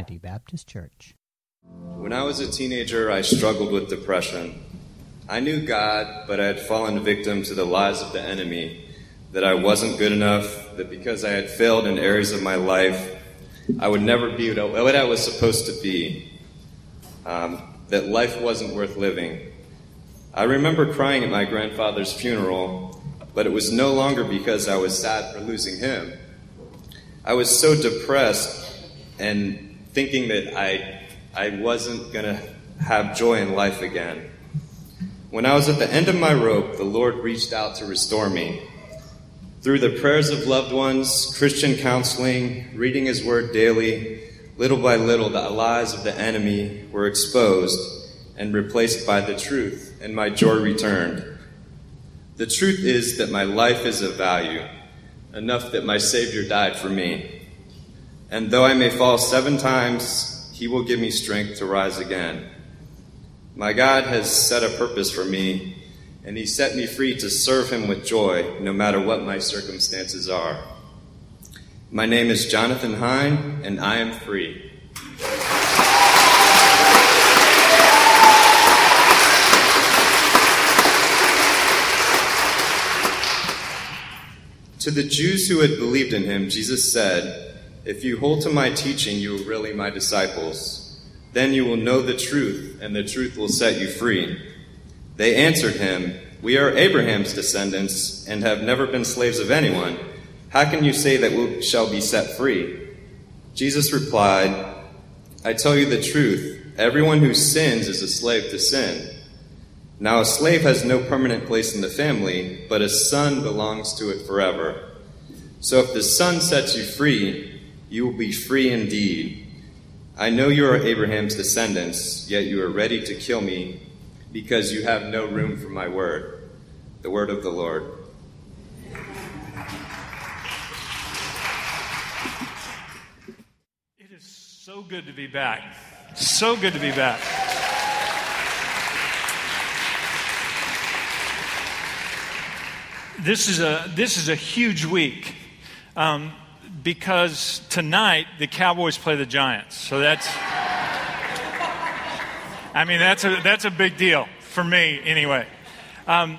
Trinity Baptist Church. When I was a teenager, I struggled with depression. I knew God, but I had fallen victim to the lies of the enemy that I wasn't good enough, that because I had failed in areas of my life, I would never be what I was supposed to be, um, that life wasn't worth living. I remember crying at my grandfather's funeral, but it was no longer because I was sad for losing him. I was so depressed and thinking that I, I wasn't going to have joy in life again. When I was at the end of my rope, the Lord reached out to restore me. Through the prayers of loved ones, Christian counseling, reading His Word daily, little by little, the lies of the enemy were exposed and replaced by the truth, and my joy returned. The truth is that my life is of value, enough that my Savior died for me. And though I may fall seven times, He will give me strength to rise again. My God has set a purpose for me and he set me free to serve him with joy no matter what my circumstances are. My name is Jonathan Hine, and I am free. To the Jews who had believed in him, Jesus said, If you hold to my teaching, you are really my disciples. Then you will know the truth, and the truth will set you free. They answered him, We are Abraham's descendants and have never been slaves of anyone. How can you say that we shall be set free? Jesus replied, I tell you the truth. Everyone who sins is a slave to sin. Now, a slave has no permanent place in the family, but a son belongs to it forever. So if the son sets you free, you will be free indeed. I know you are Abraham's descendants, yet you are ready to kill me because you have no room for my word, the word of the Lord. It is so good to be back. So good to be back. This is a, this is a huge week um, because tonight the Cowboys play the Giants. So that's. I mean, that's a, that's a big deal for me, anyway. Um,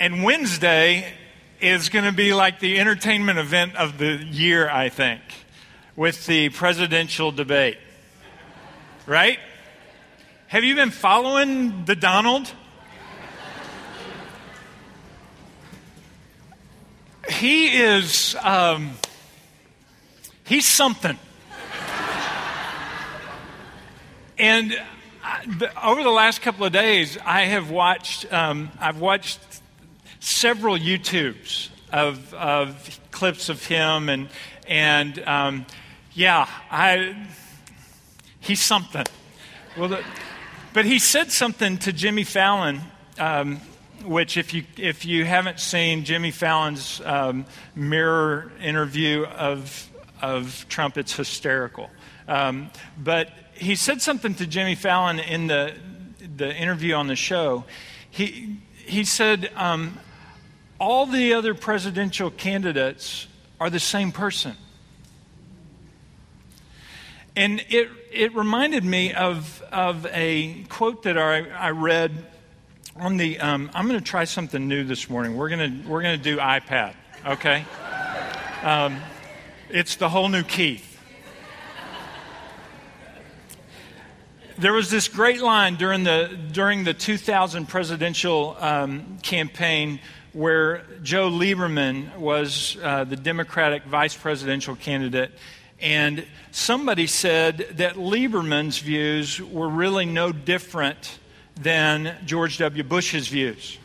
and Wednesday is going to be like the entertainment event of the year, I think, with the presidential debate. Right? Have you been following the Donald? He is, um, he's something. And over the last couple of days, I have watched, um, I've watched several YouTubes of, of clips of him, and, and um, yeah, I, he's something. Well, the, but he said something to Jimmy Fallon, um, which, if you, if you haven't seen Jimmy Fallon's um, mirror interview of, of Trump, it's hysterical. Um, but he said something to Jimmy Fallon in the, the interview on the show. He, he said, um, All the other presidential candidates are the same person. And it, it reminded me of, of a quote that I, I read on the. Um, I'm going to try something new this morning. We're going to we're to do iPad, okay? Um, it's the whole new Keith. There was this great line during the, during the 2000 presidential um, campaign where Joe Lieberman was uh, the Democratic vice presidential candidate. And somebody said that Lieberman's views were really no different than George W. Bush's views.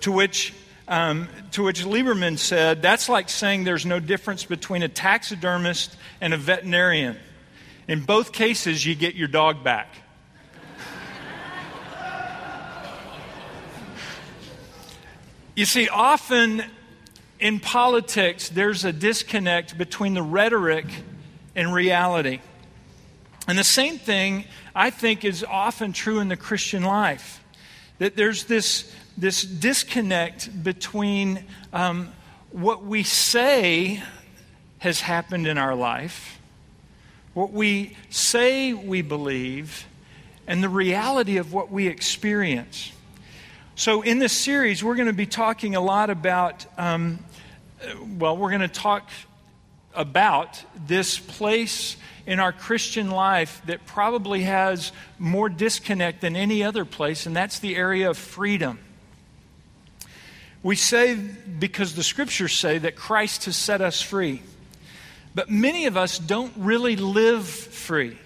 To which, um, to which Lieberman said, That's like saying there's no difference between a taxidermist and a veterinarian. In both cases, you get your dog back. you see, often in politics, there's a disconnect between the rhetoric and reality. And the same thing, I think, is often true in the Christian life. That there's this, this disconnect between um, what we say has happened in our life what we say we believe, and the reality of what we experience. So, in this series, we're going to be talking a lot about, um, well, we're going to talk about this place in our Christian life that probably has more disconnect than any other place, and that's the area of freedom. We say, because the scriptures say, that Christ has set us free. But many of us don't really live free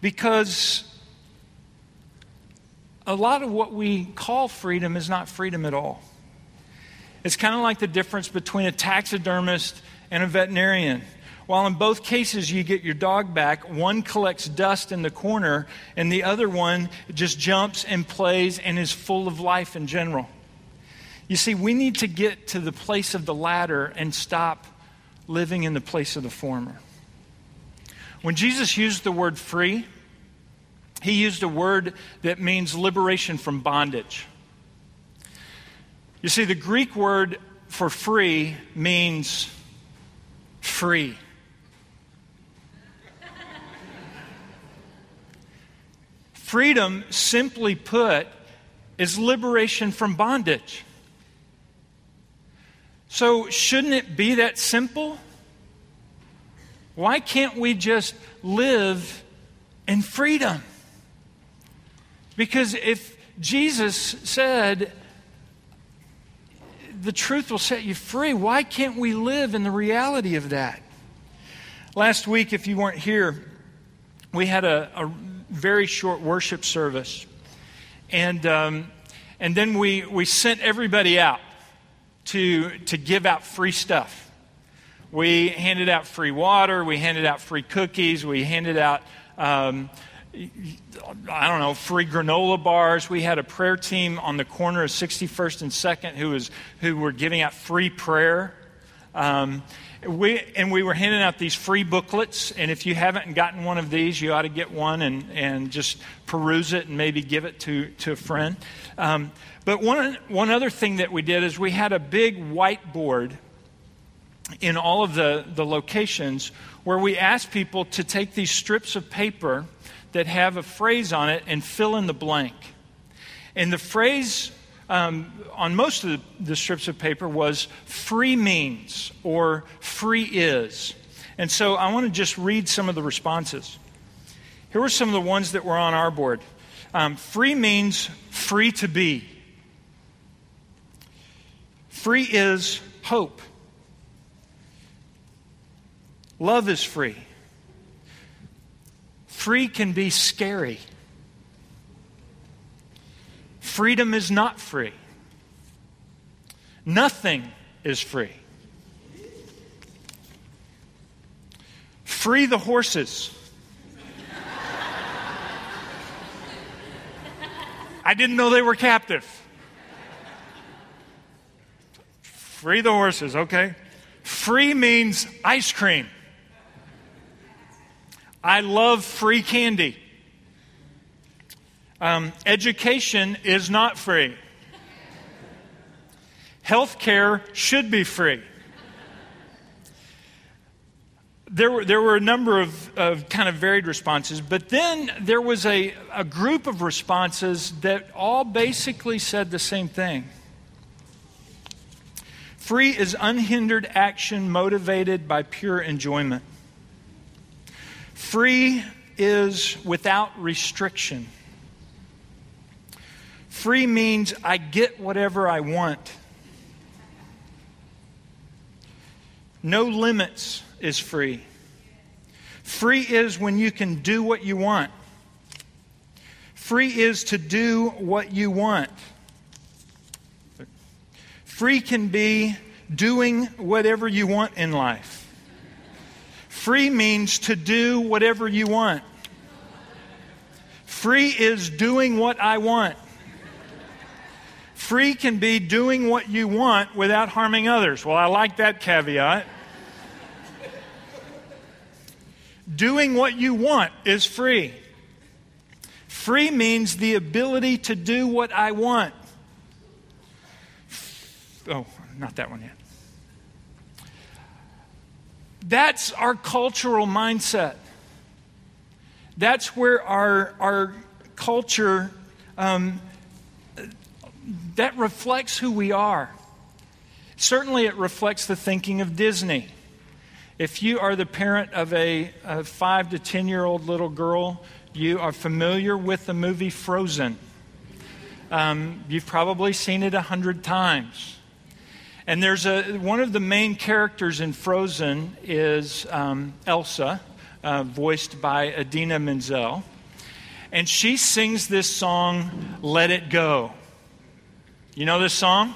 because a lot of what we call freedom is not freedom at all. It's kind of like the difference between a taxidermist and a veterinarian. While in both cases you get your dog back, one collects dust in the corner and the other one just jumps and plays and is full of life in general. You see, we need to get to the place of the latter and stop living in the place of the former. When Jesus used the word free, he used a word that means liberation from bondage. You see, the Greek word for free means free. Freedom, simply put, is liberation from bondage. So, shouldn't it be that simple? Why can't we just live in freedom? Because if Jesus said, the truth will set you free, why can't we live in the reality of that? Last week, if you weren't here, we had a, a very short worship service. And, um, and then we, we sent everybody out to, to give out free stuff. We handed out free water, we handed out free cookies, we handed out um, I don't know, free granola bars. We had a prayer team on the corner of 61st and 2nd who, was, who were giving out free prayer. Um, we, and we were handing out these free booklets. And if you haven't gotten one of these, you ought to get one and, and just peruse it and maybe give it to, to a friend. Um, but one, one other thing that we did is we had a big whiteboard in all of the, the locations where we asked people to take these strips of paper that have a phrase on it and fill in the blank. And the phrase um, on most of the, the strips of paper was free means or free is. And so I want to just read some of the responses. Here were some of the ones that were on our board. Um, free means free to be. Free is hope. Love is free. Free can be scary. Freedom is not free. Nothing is free. Free the horses. I didn't know they were captive. Free the horses, okay? Free means ice cream. I love free candy. Um, education is not free. Health care should be free. There were, there were a number of, of kind of varied responses, but then there was a, a group of responses that all basically said the same thing. Free is unhindered action motivated by pure enjoyment. Free is without restriction. Free means I get whatever I want. No limits is free. Free is when you can do what you want. Free is to do what you want. Free can be doing whatever you want in life. Free means to do whatever you want. Free is doing what I want. Free can be doing what you want without harming others. Well, I like that caveat. doing what you want is free. Free means the ability to do what I want. Oh, not that one yet. That's our cultural mindset. That's where our, our culture, um, that reflects who we are. Certainly, it reflects the thinking of Disney. If you are the parent of a, a five to 10 year old little girl, you are familiar with the movie Frozen. Um, you've probably seen it a hundred times. And there's a, one of the main characters in Frozen is um, Elsa, uh, voiced by Idina Menzel. And she sings this song, Let It Go. You know this song?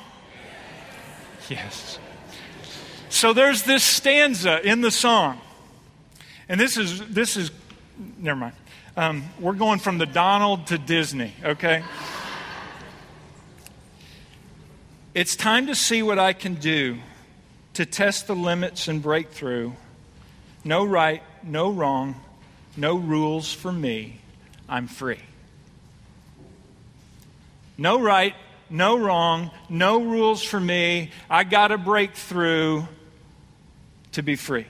Yes. So there's this stanza in the song. And this is, this is never mind. Um, we're going from the Donald to Disney, okay? it's time to see what I can do to test the limits and break through. No right, no wrong, no rules for me. I'm free. No right, no wrong, no rules for me. I got to break through to be free.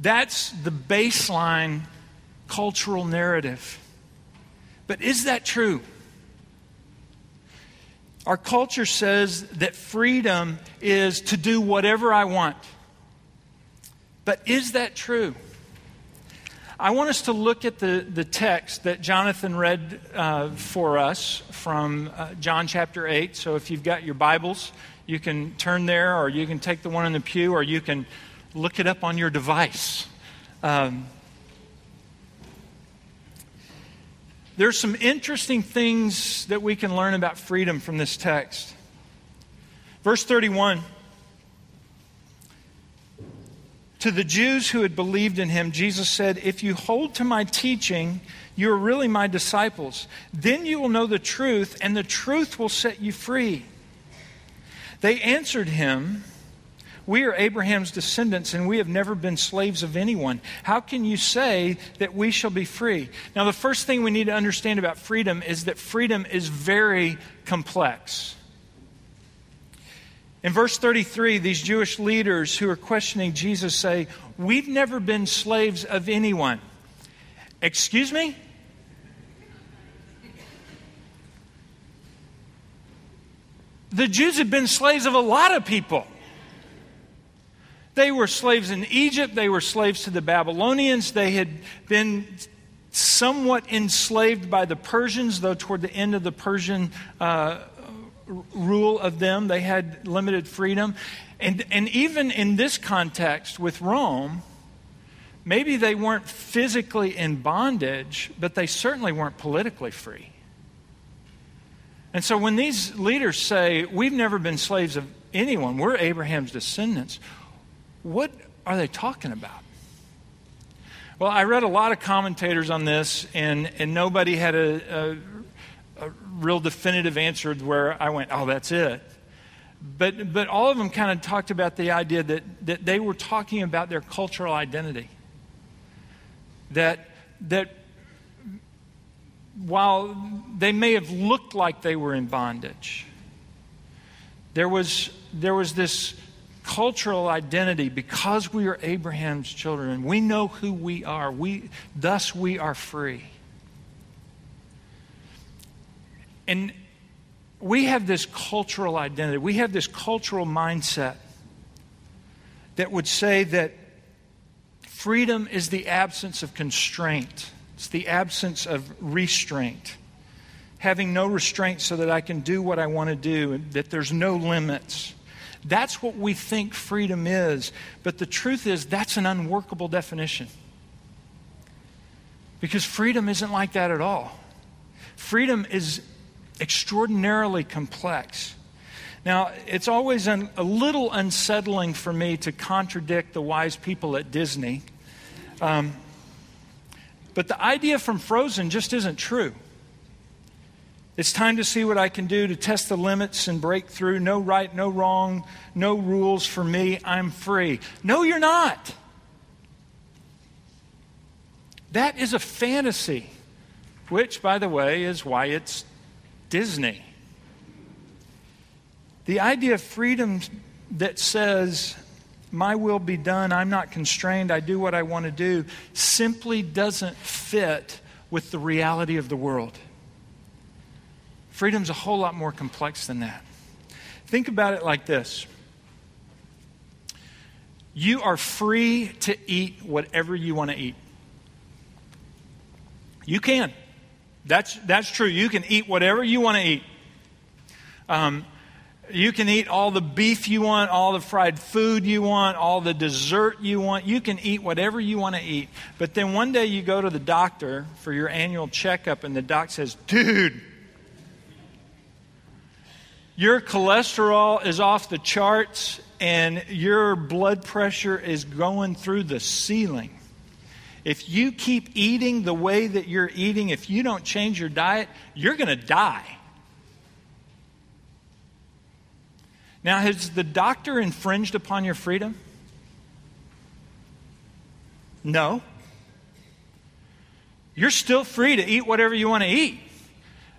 That's the baseline cultural narrative. But is that true? Our culture says that freedom is to do whatever I want. But is that true? I want us to look at the, the text that Jonathan read uh, for us from uh, John chapter 8. So if you've got your Bibles, you can turn there, or you can take the one in the pew, or you can look it up on your device. Um, there's some interesting things that we can learn about freedom from this text. Verse 31 To the Jews who had believed in him, Jesus said, If you hold to my teaching, you are really my disciples. Then you will know the truth, and the truth will set you free. They answered him, We are Abraham's descendants, and we have never been slaves of anyone. How can you say that we shall be free? Now, the first thing we need to understand about freedom is that freedom is very complex. In verse 33, these Jewish leaders who are questioning Jesus say, We've never been slaves of anyone. Excuse me? the Jews had been slaves of a lot of people. They were slaves in Egypt, they were slaves to the Babylonians, they had been somewhat enslaved by the Persians, though toward the end of the Persian uh, rule of them, they had limited freedom. And, and even in this context with Rome, maybe they weren't physically in bondage, but they certainly weren't politically free. And so when these leaders say, We've never been slaves of anyone, we're Abraham's descendants, what are they talking about? Well, I read a lot of commentators on this, and, and nobody had a, a, real definitive answer where I went, Oh, that's it. But, but all of them kind of talked about the idea that, that they were talking about their cultural identity. That, that while they may have looked like they were in bondage, there was, there was this cultural identity because we are Abraham's children. We know who we are. We, thus, we are free. And we have this cultural identity, we have this cultural mindset that would say that freedom is the absence of constraint. It's the absence of restraint. Having no restraint so that I can do what I want to do, and that there's no limits. That's what we think freedom is. But the truth is, that's an unworkable definition. Because freedom isn't like that at all. Freedom is extraordinarily complex. Now, it's always un, a little unsettling for me to contradict the wise people at Disney. Um, but the idea from Frozen just isn't true. It's time to see what I can do to test the limits and break through. No right, no wrong, no rules for me. I'm free. No, you're not. That is a fantasy, which, by the way, is why it's Disney. The idea of freedom that says, my will be done, I'm not constrained, I do what I want to do, simply doesn't fit with the reality of the world. Freedom's a whole lot more complex than that. Think about it like this you are free to eat whatever you want to eat. You can. That's, that's true. You can eat whatever you want to eat. Um, you can eat all the beef you want, all the fried food you want, all the dessert you want. You can eat whatever you want to eat. But then one day you go to the doctor for your annual checkup, and the doc says, Dude, your cholesterol is off the charts, and your blood pressure is going through the ceiling. If you keep eating the way that you're eating, if you don't change your diet, you're going to die. Now, has the doctor infringed upon your freedom? No. You're still free to eat whatever you want to eat.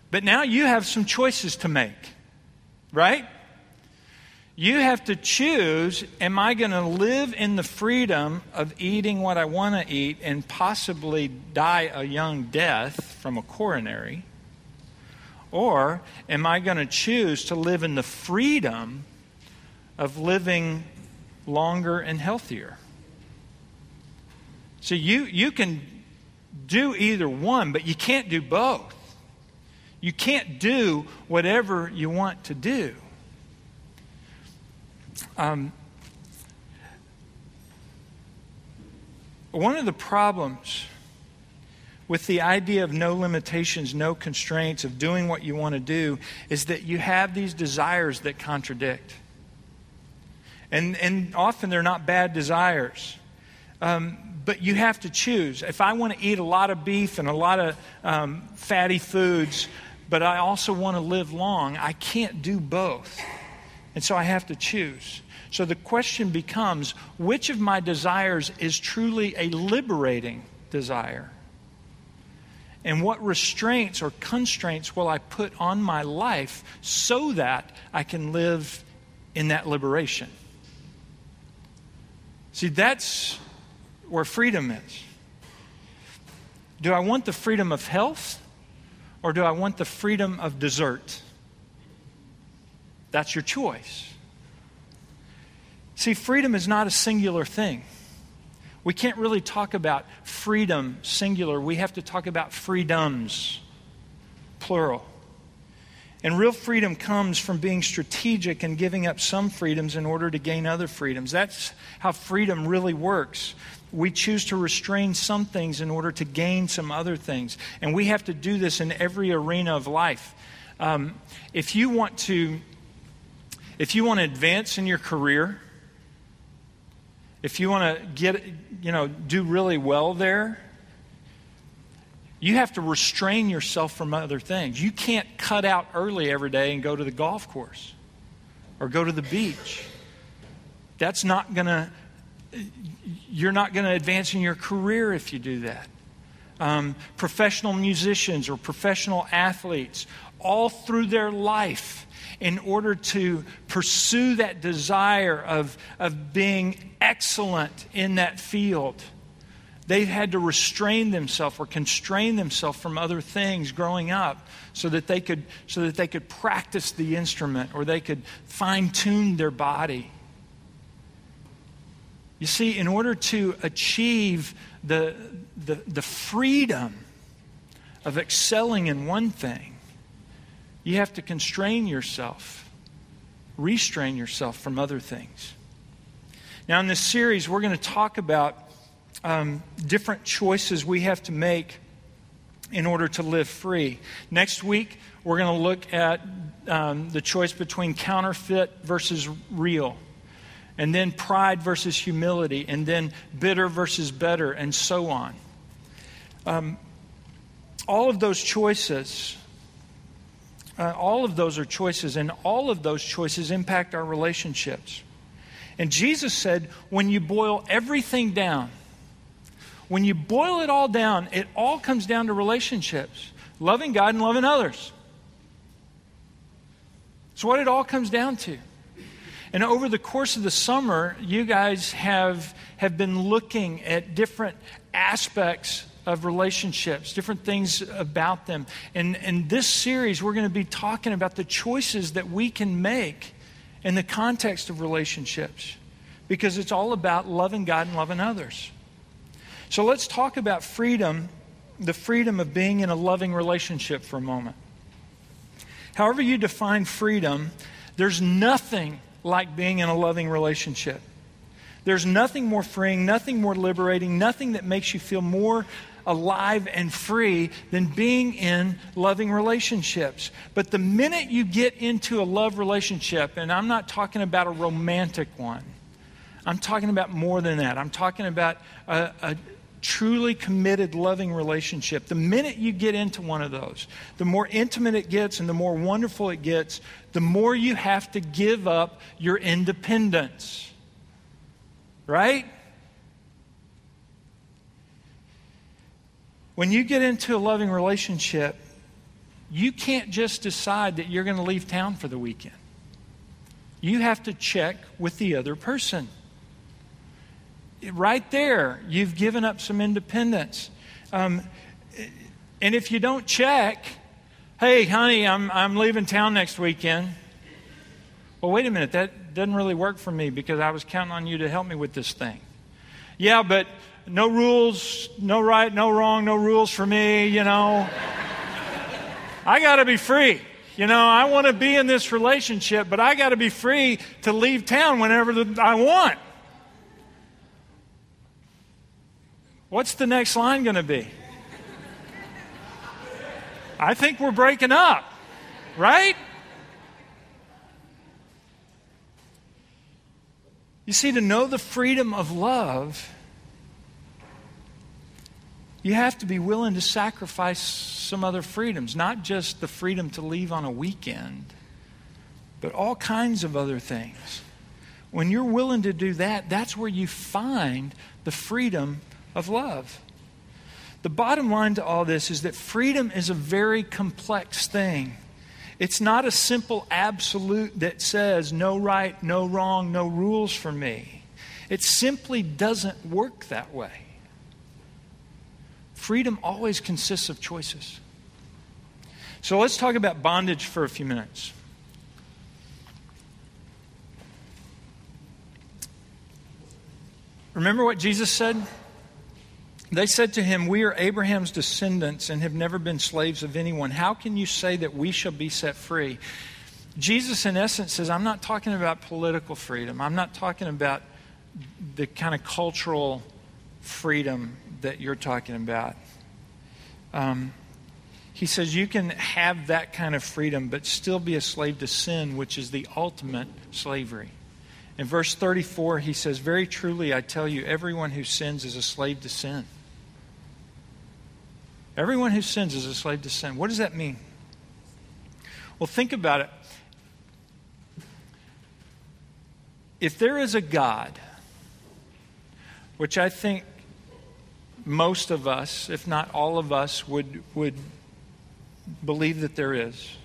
But now you have some choices to make, right? You have to choose am I going to live in the freedom of eating what I want to eat and possibly die a young death from a coronary? Or am I going to choose to live in the freedom of living longer and healthier. So you, you can do either one, but you can't do both. You can't do whatever you want to do. Um, one of the problems with the idea of no limitations, no constraints, of doing what you want to do, is that you have these desires that contradict. And, and often they're not bad desires. Um, but you have to choose. If I want to eat a lot of beef and a lot of um, fatty foods, but I also want to live long, I can't do both. And so I have to choose. So the question becomes which of my desires is truly a liberating desire? And what restraints or constraints will I put on my life so that I can live in that liberation? See, that's where freedom is. Do I want the freedom of health or do I want the freedom of dessert? That's your choice. See, freedom is not a singular thing. We can't really talk about freedom singular. We have to talk about freedoms, plural. And real freedom comes from being strategic and giving up some freedoms in order to gain other freedoms. That's how freedom really works. We choose to restrain some things in order to gain some other things. And we have to do this in every arena of life. Um, if you want to if you want to advance in your career, if you want to get you know do really well there, you have to restrain yourself from other things. You can't cut out early every day and go to the golf course or go to the beach. That's not going to, you're not going to advance in your career if you do that. Um, professional musicians or professional athletes, all through their life, in order to pursue that desire of, of being excellent in that field They've had to restrain themselves or constrain themselves from other things growing up so that they could, so that they could practice the instrument or they could fine tune their body. You see, in order to achieve the, the, the freedom of excelling in one thing, you have to constrain yourself, restrain yourself from other things. Now, in this series, we're going to talk about um, different choices we have to make in order to live free. Next week, we're going to look at um, the choice between counterfeit versus real, and then pride versus humility, and then bitter versus better, and so on. Um, all of those choices, uh, all of those are choices, and all of those choices impact our relationships. And Jesus said, when you boil everything down, when you boil it all down, it all comes down to relationships loving God and loving others. It's what it all comes down to. And over the course of the summer, you guys have, have been looking at different aspects of relationships, different things about them. And in this series, we're going to be talking about the choices that we can make in the context of relationships because it's all about loving God and loving others. So let's talk about freedom, the freedom of being in a loving relationship for a moment. However, you define freedom, there's nothing like being in a loving relationship. There's nothing more freeing, nothing more liberating, nothing that makes you feel more alive and free than being in loving relationships. But the minute you get into a love relationship, and I'm not talking about a romantic one, I'm talking about more than that. I'm talking about a, a truly committed, loving relationship. The minute you get into one of those, the more intimate it gets and the more wonderful it gets, the more you have to give up your independence. Right? When you get into a loving relationship, you can't just decide that you're going to leave town for the weekend. You have to check with the other person. Right there, you've given up some independence. Um, and if you don't check, hey, honey, I'm, I'm leaving town next weekend. Well, wait a minute, that doesn't really work for me because I was counting on you to help me with this thing. Yeah, but no rules, no right, no wrong, no rules for me, you know. I got to be free. You know, I want to be in this relationship, but I got to be free to leave town whenever I want. What's the next line going to be? I think we're breaking up, right? You see, to know the freedom of love you have to be willing to sacrifice some other freedoms, not just the freedom to leave on a weekend, but all kinds of other things. When you're willing to do that, that's where you find the freedom of love. The bottom line to all this is that freedom is a very complex thing. It's not a simple absolute that says no right, no wrong, no rules for me. It simply doesn't work that way. Freedom always consists of choices. So let's talk about bondage for a few minutes. Remember what Jesus said? They said to him, We are Abraham's descendants and have never been slaves of anyone. How can you say that we shall be set free? Jesus, in essence, says, I'm not talking about political freedom. I'm not talking about the kind of cultural freedom that you're talking about. Um, he says you can have that kind of freedom, but still be a slave to sin, which is the ultimate slavery. In verse 34, he says, Very truly, I tell you, everyone who sins is a slave to sin. Everyone who sins is a slave to sin. What does that mean? Well, think about it. If there is a God, which I think most of us, if not all of us, would, would believe that there is,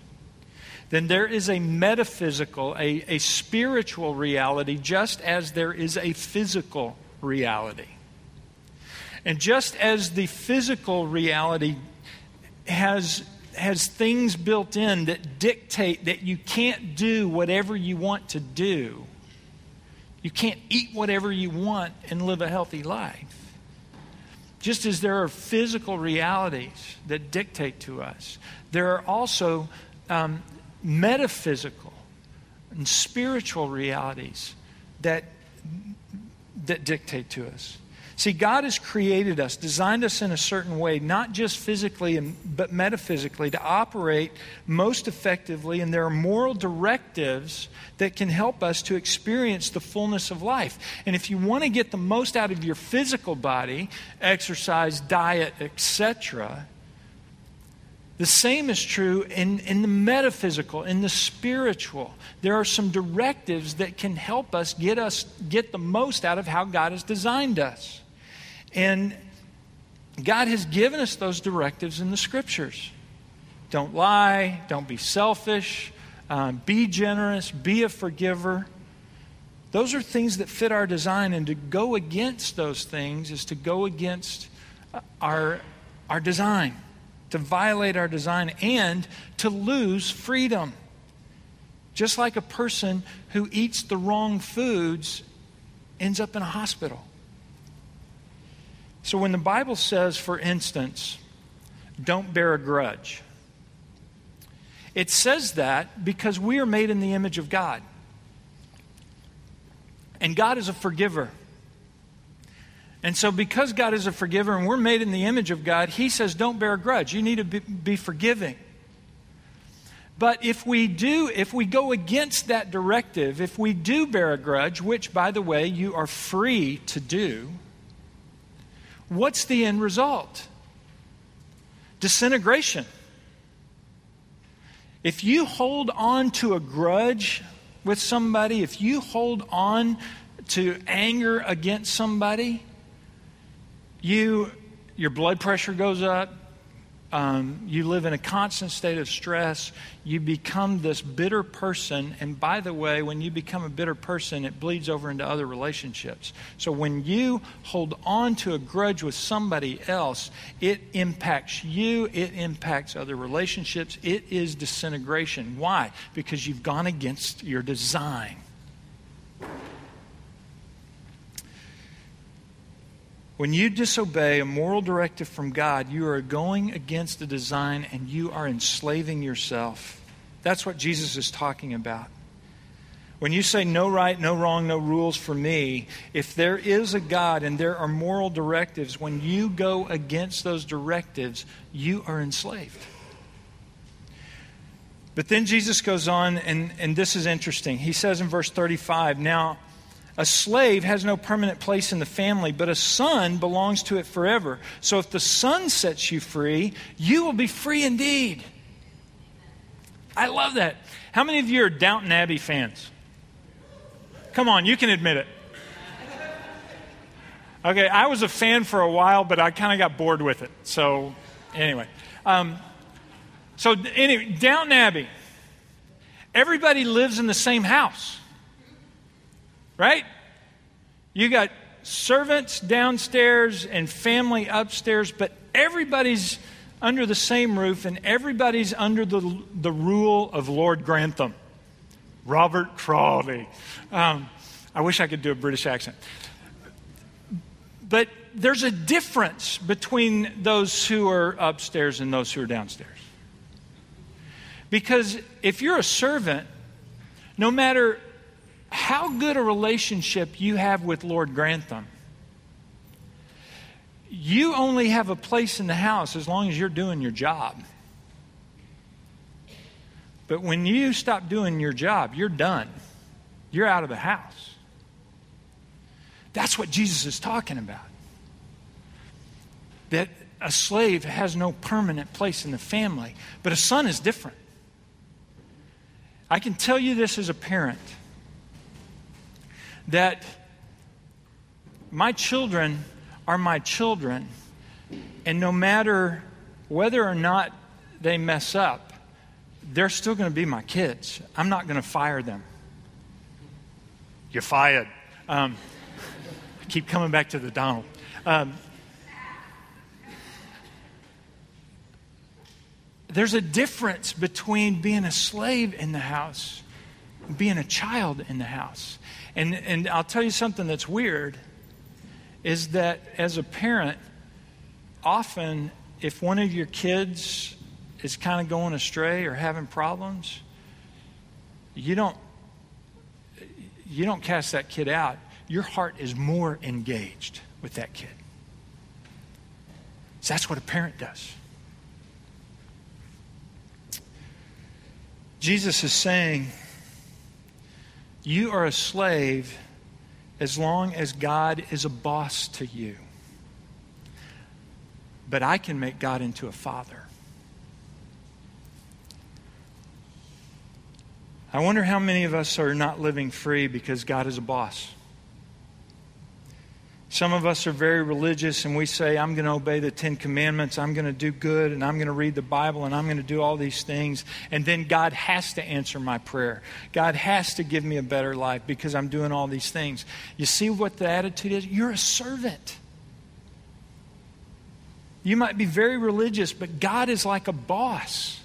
then there is a metaphysical, a, a spiritual reality, just as there is a physical reality. And just as the physical reality has, has things built in that dictate that you can't do whatever you want to do, you can't eat whatever you want and live a healthy life. Just as there are physical realities that dictate to us, there are also um, metaphysical and spiritual realities that, that dictate to us. See, God has created us, designed us in a certain way, not just physically, but metaphysically, to operate most effectively. And there are moral directives that can help us to experience the fullness of life. And if you want to get the most out of your physical body, exercise, diet, etc., the same is true in, in the metaphysical, in the spiritual. There are some directives that can help us get us get the most out of how God has designed us. And God has given us those directives in the scriptures. Don't lie, don't be selfish, um, be generous, be a forgiver. Those are things that fit our design, and to go against those things is to go against our, our design, to violate our design, and to lose freedom. Just like a person who eats the wrong foods ends up in a hospital. So when the Bible says, for instance, don't bear a grudge, it says that because we are made in the image of God. And God is a forgiver. And so, because God is a forgiver and we're made in the image of God, He says, don't bear a grudge. You need to be, forgiving. But if we do, if we go against that directive, if we do bear a grudge, which, by the way, you are free to do, what's the end result? Disintegration. If you hold on to a grudge with somebody, if you hold on to anger against somebody, you your blood pressure goes up, um, you live in a constant state of stress. You become this bitter person. And by the way, when you become a bitter person, it bleeds over into other relationships. So when you hold on to a grudge with somebody else, it impacts you, it impacts other relationships. It is disintegration. Why? Because you've gone against your design. When you disobey a moral directive from God, you are going against the design and you are enslaving yourself. That's what Jesus is talking about. When you say no right, no wrong, no rules for me, if there is a God and there are moral directives, when you go against those directives, you are enslaved. But then Jesus goes on, and, and this is interesting. He says in verse 35 Now, a slave has no permanent place in the family, but a son belongs to it forever. So if the son sets you free, you will be free indeed. I love that. How many of you are Downton Abbey fans? Come on, you can admit it. Okay, I was a fan for a while, but I kind of got bored with it. So, anyway. Um, so, anyway, Downton Abbey. Everybody lives in the same house. Right? You got servants downstairs and family upstairs, but everybody's under the same roof and everybody's under the, the rule of Lord Grantham, Robert Crawley. Um, I wish I could do a British accent. But there's a difference between those who are upstairs and those who are downstairs. Because if you're a servant, no matter how good a relationship you have with Lord Grantham. You only have a place in the house as long as you're doing your job. But when you stop doing your job, you're done. You're out of the house. That's what Jesus is talking about. That a slave has no permanent place in the family, but a son is different. I can tell you this as a parent that my children are my children, and no matter whether or not they mess up, they're still going to be my kids. I'm not going to fire them. You're fired. Um, I keep coming back to the Donald. Um, there's a difference between being a slave in the house and being a child in the house. And, and I'll tell you something that's weird is that as a parent, often if one of your kids is kind of going astray or having problems, you don't you don't cast that kid out. Your heart is more engaged with that kid. So that's what a parent does. Jesus is saying you are a slave as long as God is a boss to you. But I can make God into a father. I wonder how many of us are not living free because God is a boss. Some of us are very religious and we say, I'm going to obey the Ten Commandments, I'm going to do good, and I'm going to read the Bible, and I'm going to do all these things. And then God has to answer my prayer. God has to give me a better life because I'm doing all these things. You see what the attitude is? You're a servant. You might be very religious, but God is like a boss.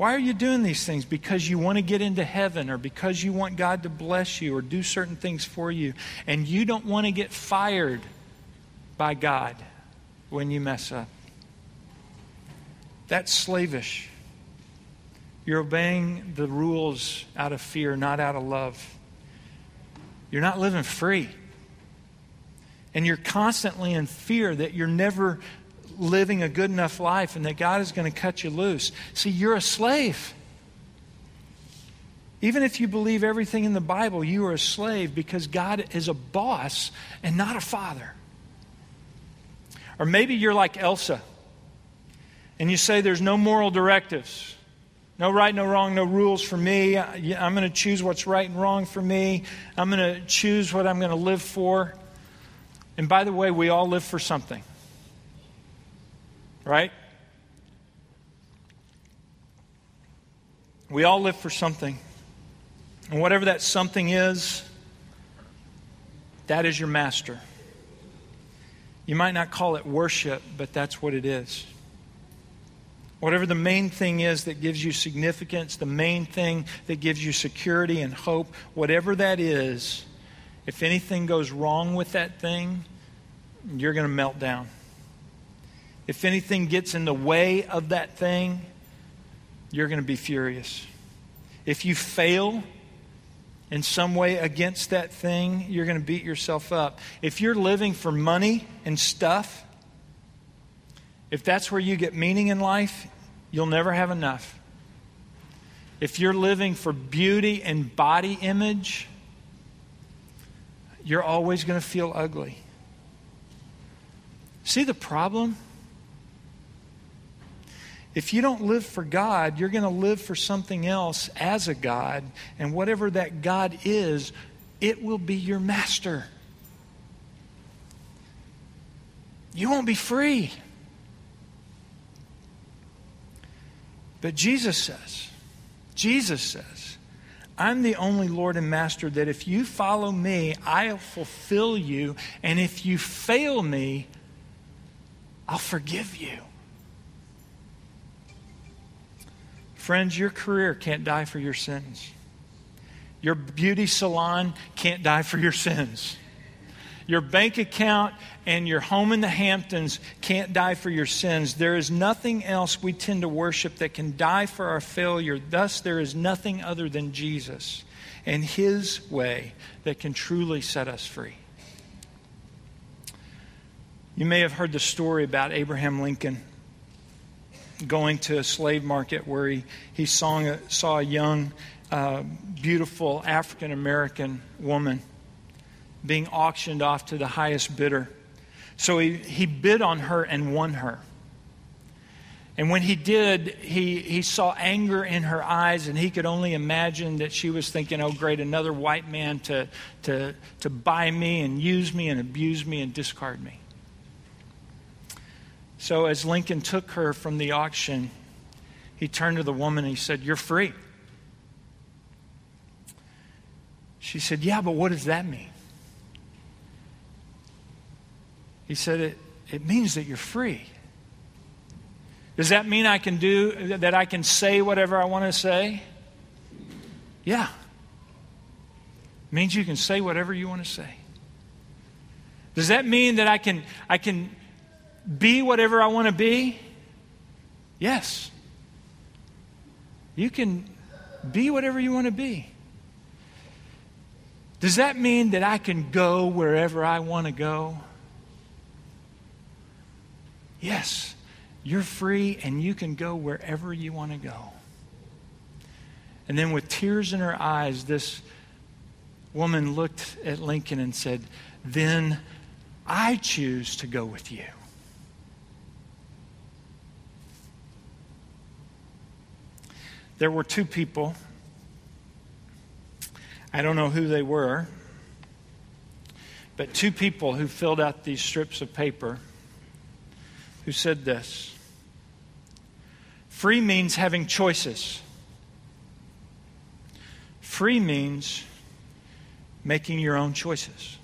Why are you doing these things? Because you want to get into heaven or because you want God to bless you or do certain things for you. And you don't want to get fired by God when you mess up. That's slavish. You're obeying the rules out of fear, not out of love. You're not living free. And you're constantly in fear that you're never living a good enough life and that God is going to cut you loose. See, you're a slave. Even if you believe everything in the Bible, you are a slave because God is a boss and not a father. Or maybe you're like Elsa and you say there's no moral directives. No right, no wrong, no rules for me. I'm going to choose what's right and wrong for me. I'm going to choose what I'm going to live for. And by the way, we all live for something right? We all live for something. And whatever that something is, that is your master. You might not call it worship, but that's what it is. Whatever the main thing is that gives you significance, the main thing that gives you security and hope, whatever that is, if anything goes wrong with that thing, you're going to melt down. If anything gets in the way of that thing, you're going to be furious. If you fail in some way against that thing, you're going to beat yourself up. If you're living for money and stuff, if that's where you get meaning in life, you'll never have enough. If you're living for beauty and body image, you're always going to feel ugly. See the problem? If you don't live for God, you're going to live for something else as a God, and whatever that God is, it will be your master. You won't be free. But Jesus says, Jesus says, I'm the only Lord and Master that if you follow me, I'll fulfill you. And if you fail me, I'll forgive you. Friends, your career can't die for your sins. Your beauty salon can't die for your sins. Your bank account and your home in the Hamptons can't die for your sins. There is nothing else we tend to worship that can die for our failure. Thus, there is nothing other than Jesus and His way that can truly set us free. You may have heard the story about Abraham Lincoln going to a slave market where he, he saw, saw a young, uh, beautiful African American woman being auctioned off to the highest bidder. So he, he bid on her and won her. And when he did, he, he saw anger in her eyes, and he could only imagine that she was thinking, oh, great, another white man to, to, to buy me and use me and abuse me and discard me. So as Lincoln took her from the auction, he turned to the woman and he said, You're free. She said, Yeah, but what does that mean? He said, It, it means that you're free. Does that mean I can do that I can say whatever I want to say? Yeah. It means you can say whatever you want to say. Does that mean that I can I can be whatever I want to be? Yes. You can be whatever you want to be. Does that mean that I can go wherever I want to go? Yes. You're free and you can go wherever you want to go. And then, with tears in her eyes, this woman looked at Lincoln and said, Then I choose to go with you. There were two people. I don't know who they were. but two people who filled out these strips of paper who said this Free means having choices. Free means making your own choices.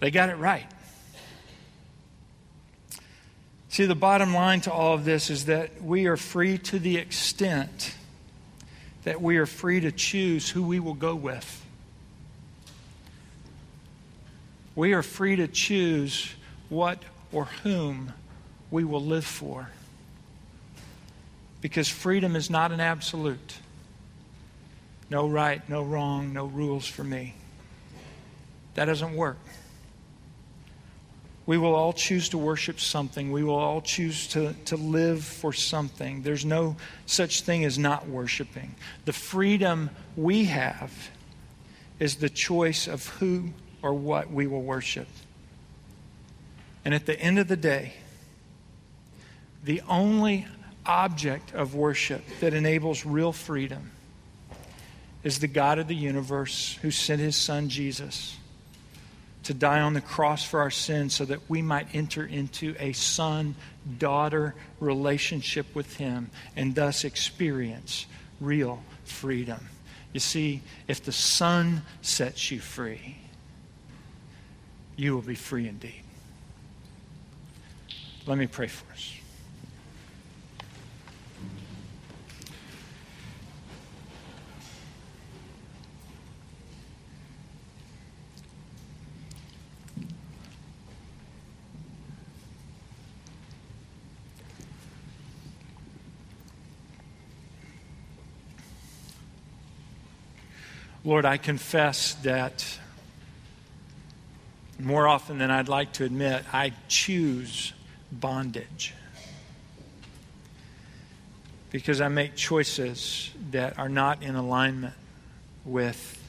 They got it right. See, the bottom line to all of this is that we are free to the extent that we are free to choose who we will go with. We are free to choose what or whom we will live for. Because freedom is not an absolute. No right, no wrong, no rules for me. That doesn't work. We will all choose to worship something. We will all choose to, to live for something. There's no such thing as not worshiping. The freedom we have is the choice of who or what we will worship. And at the end of the day, the only object of worship that enables real freedom is the God of the universe who sent his son Jesus to die on the cross for our sins so that we might enter into a son daughter relationship with him and thus experience real freedom. You see, if the Son sets you free, you will be free indeed. Let me pray for us. Lord, I confess that more often than I'd like to admit, I choose bondage because I make choices that are not in alignment with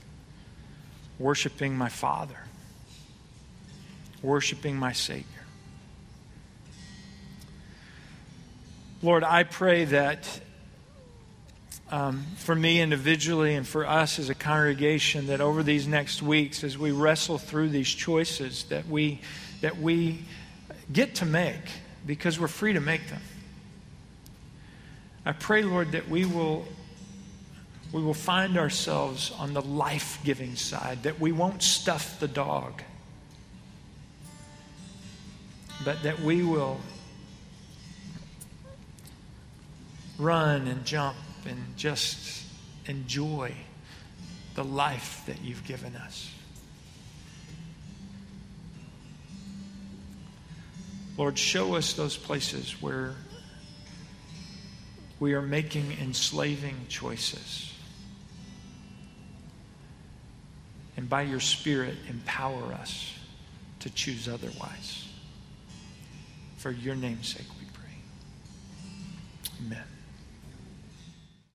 worshiping my Father, worshiping my Savior. Lord, I pray that um, for me individually and for us as a congregation, that over these next weeks, as we wrestle through these choices that we, that we get to make because we're free to make them. I pray, Lord, that we will, we will find ourselves on the life giving side, that we won't stuff the dog, but that we will run and jump and just enjoy the life that you've given us. Lord, show us those places where we are making enslaving choices. And by your Spirit, empower us to choose otherwise. For your name's sake, we pray. Amen.